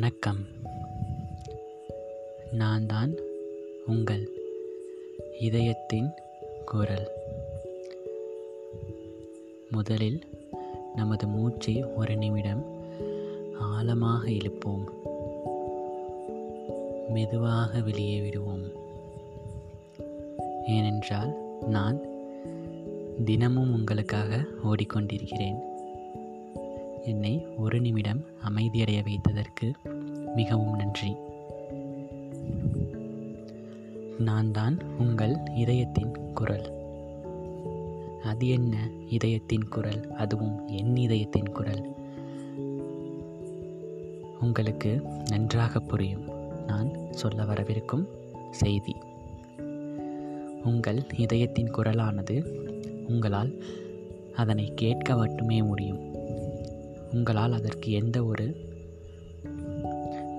வணக்கம். நான் தான் உங்கள் இதயத்தின் குரல். முதலில் நமது மூச்சை ஒரு நிமிடம் ஆழமாக இழுப்போம். மெதுவாக வெளியே விடுவோம். ஏனென்றால் நான் தினமும் உங்களுக்காக ஓடிக்கொண்டிருக்கிறேன். என்னை ஒரு நிமிடம் அமைதியடைய வைத்ததற்கு மிகவும் நன்றி. நான் தான் உங்கள் இதயத்தின் குரல். அது என்ன இதயத்தின் குரல்? அதுவும் என் இதயத்தின் குரல். உங்களுக்கு நன்றாக புரியும். நான் சொல்ல வரவிருக்கும் செய்தி. உங்கள் இதயத்தின் குரலானது உங்களால் அதனை கேட்க மட்டுமே முடியும். உங்களால் அதற்கு எந்த ஒரு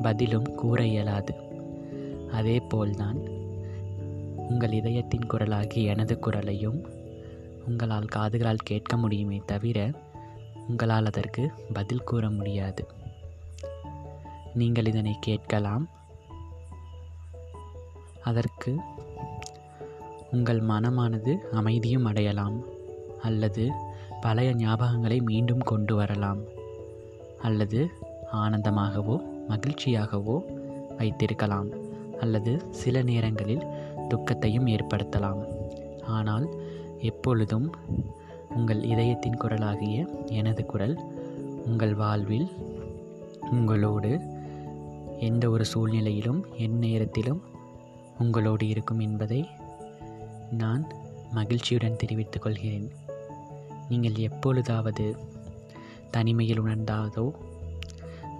பதிலும் கூற இயலாது. அதே போல்தான் உங்கள் இதயத்தின் குரலாகிய எனது குரலையும் உங்களால் காதுகளால் கேட்க முடியுமே தவிர உங்களால் அதற்கு பதில் கூற முடியாது. நீங்கள் இதனை கேட்கலாம். அதற்கு உங்கள் மனமானது அமைதியும் அடையலாம் அல்லது பழைய ஞாபகங்களை மீண்டும் கொண்டு வரலாம். அல்லது ஆனந்தமாகவோ மகிழ்ச்சியாகவோ வைத்திருக்கலாம் அல்லது சில நேரங்களில் துக்கத்தையும் ஏற்படுத்தலாம். ஆனால் எப்பொழுதும் உங்கள் இதயத்தின் குரலாகிய எனது குரல் உங்கள் வாழ்வில் உங்களோடு எந்த ஒரு சூழ்நிலையிலும் எந்நேரத்திலும் உங்களோடு இருக்கும் என்பதை நான் மகிழ்ச்சியுடன் தெரிவித்துக் கொள்கிறேன். நீங்கள் எப்பொழுதாவது தனிமையில் உணர்ந்தாலோ?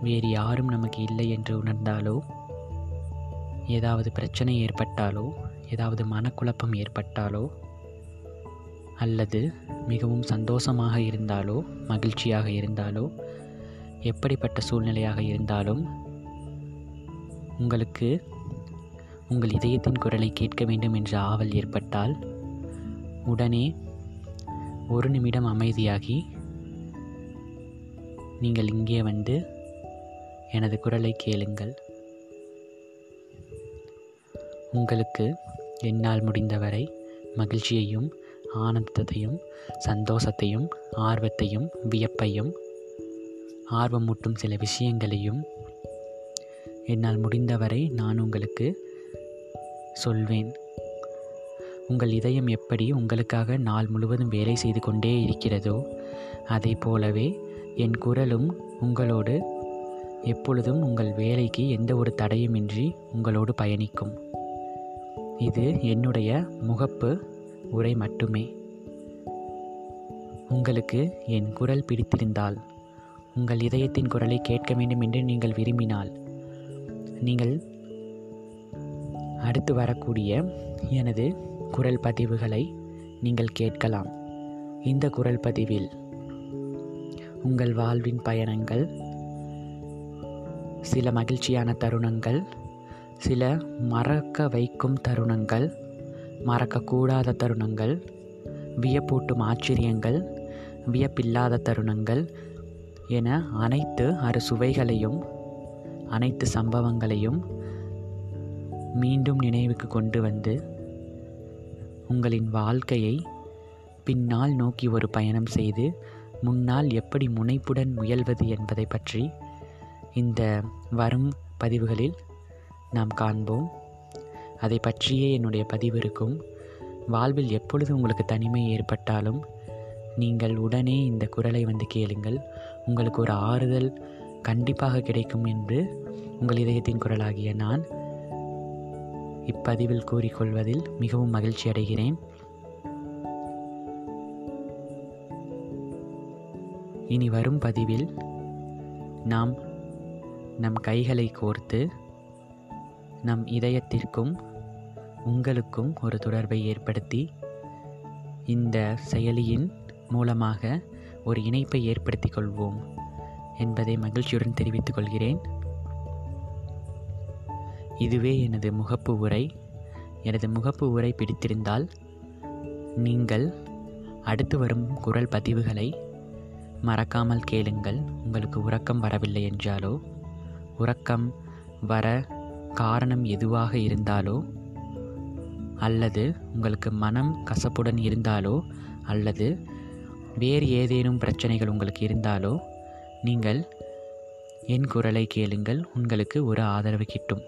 வேறு யாரும் நமக்கு இல்லை என்று உணர்ந்தாலோ? ஏதாவது பிரச்சனை ஏற்பட்டாலோ? ஏதாவது மனக்குழப்பம் ஏற்பட்டாலோ? அல்லது மிகவும் சந்தோஷமாக இருந்தாலோ? மகிழ்ச்சியாக இருந்தாலோ? எப்படிப்பட்ட சூழ்நிலையாக இருந்தாலும்? உங்களுக்கு உங்கள் இதயத்தின் குரலை கேட்க வேண்டும் என்ற ஆவல் ஏற்பட்டால் உடனே ஒரு நிமிடம் அமைதியாகி நீங்கள் இங்கே வந்து எனது குரலை கேளுங்கள். உங்களுக்கு என்னால் முடிந்தவரை மகிழ்ச்சியையும் ஆனந்தத்தையும் சந்தோஷத்தையும் ஆர்வத்தையும் வியப்பையும் ஆர்வமூட்டும் சில விஷயங்களையும் என்னால் முடிந்தவரை நான் உங்களுக்கு சொல்வேன். உங்கள் இதயம் எப்படி உங்களுக்காக நாள் முழுவதும் வேலை செய்து கொண்டே இருக்கிறதோ அதை போலவே என் குரலும் உங்களோடு எப்பொழுதும் உங்கள் வேலைக்கு எந்த ஒரு தடையுமின்றி உங்களோடு பயணிக்கும். இது என்னுடைய முகப்பு உரை மட்டுமே. உங்களுக்கு என் குரல் பிடித்திருந்தால் உங்கள் இதயத்தின் குரலை கேட்க வேண்டும் என்று நீங்கள் விரும்பினால் நீங்கள் அடுத்து வரக்கூடிய எனது குரல் பதிவுகளை நீங்கள் கேட்கலாம். இந்த குரல் பதிவில் உங்கள் வாழ்வின் பயணங்கள் சில மகிழ்ச்சியான தருணங்கள் சில மறக்க வைக்கும் தருணங்கள் மறக்கக்கூடாத தருணங்கள் வியப்பூட்டும் ஆச்சரியங்கள் வியப்பில்லாத தருணங்கள் என அனைத்து அறுசுவைகளையும் அனைத்து சம்பவங்களையும் மீண்டும் நினைவுக்கு கொண்டு வந்து உங்களின் வாழ்க்கையை பின்னால் நோக்கி ஒரு பயணம் செய்து முன்னால் எப்படி முனைப்புடன் முயல்வது என்பதை பற்றி இந்த வரும் பதிவுகளில் நாம் காண்போம். அதை பற்றியே என்னுடைய பதிவு இருக்கும். வாழ்வில் எப்பொழுது உங்களுக்கு தனிமை ஏற்பட்டாலும் நீங்கள் உடனே இந்த குரலை வந்து கேளுங்கள். உங்களுக்கு ஒரு ஆறுதல் கண்டிப்பாக கிடைக்கும் என்று உங்கள் இதயத்தின் குரலாகிய நான் இப்பதிவில் கூறிக்கொள்வதில் மிகவும் மகிழ்ச்சி அடைகிறேன். இனி வரும் பதிவில் நாம் நம் கைகளை கோர்த்து நம் இதயத்திற்கும் உங்களுக்கும் ஒரு தொடர்பை ஏற்படுத்தி இந்த செயலியின் மூலமாக ஒரு இணைப்பை ஏற்படுத்திக் கொள்வோம் என்பதை மகிழ்ச்சியுடன் தெரிவித்துக் கொள்கிறேன். இதுவே எனது முகப்பு உரை. எனது முகப்பு உரை பிடித்திருந்தால் நீங்கள் அடுத்து வரும் குரல் பதிவுகளை மறக்காமல் கேளுங்கள் உங்களுக்கு உறக்கம் வரவில்லை என்றாலோ? உறக்கம் வர காரணம் எதுவாக இருந்தாலோ? அல்லது உங்களுக்கு மனம் கசப்புடன் இருந்தாலோ? அல்லது வேறு ஏதேனும் பிரச்சனைகள் உங்களுக்கு இருந்தாலோ? நீங்கள் என் குரலை கேளுங்கள் உங்களுக்கு ஒரு ஆதரவு கிட்டும்.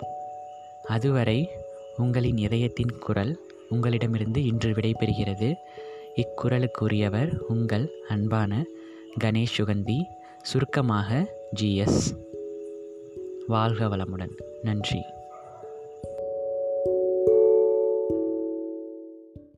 அதுவரை உங்களின் இதயத்தின் குரல் உங்களிடமிருந்து இன்று விடைபெறுகிறது. இக்குரலுக்குரியவர் உங்கள் அன்பான கணேஷ் சுகந்தி சுருக்கமாக ஜிஎஸ் வாழ்க வளமுடன். நன்றி.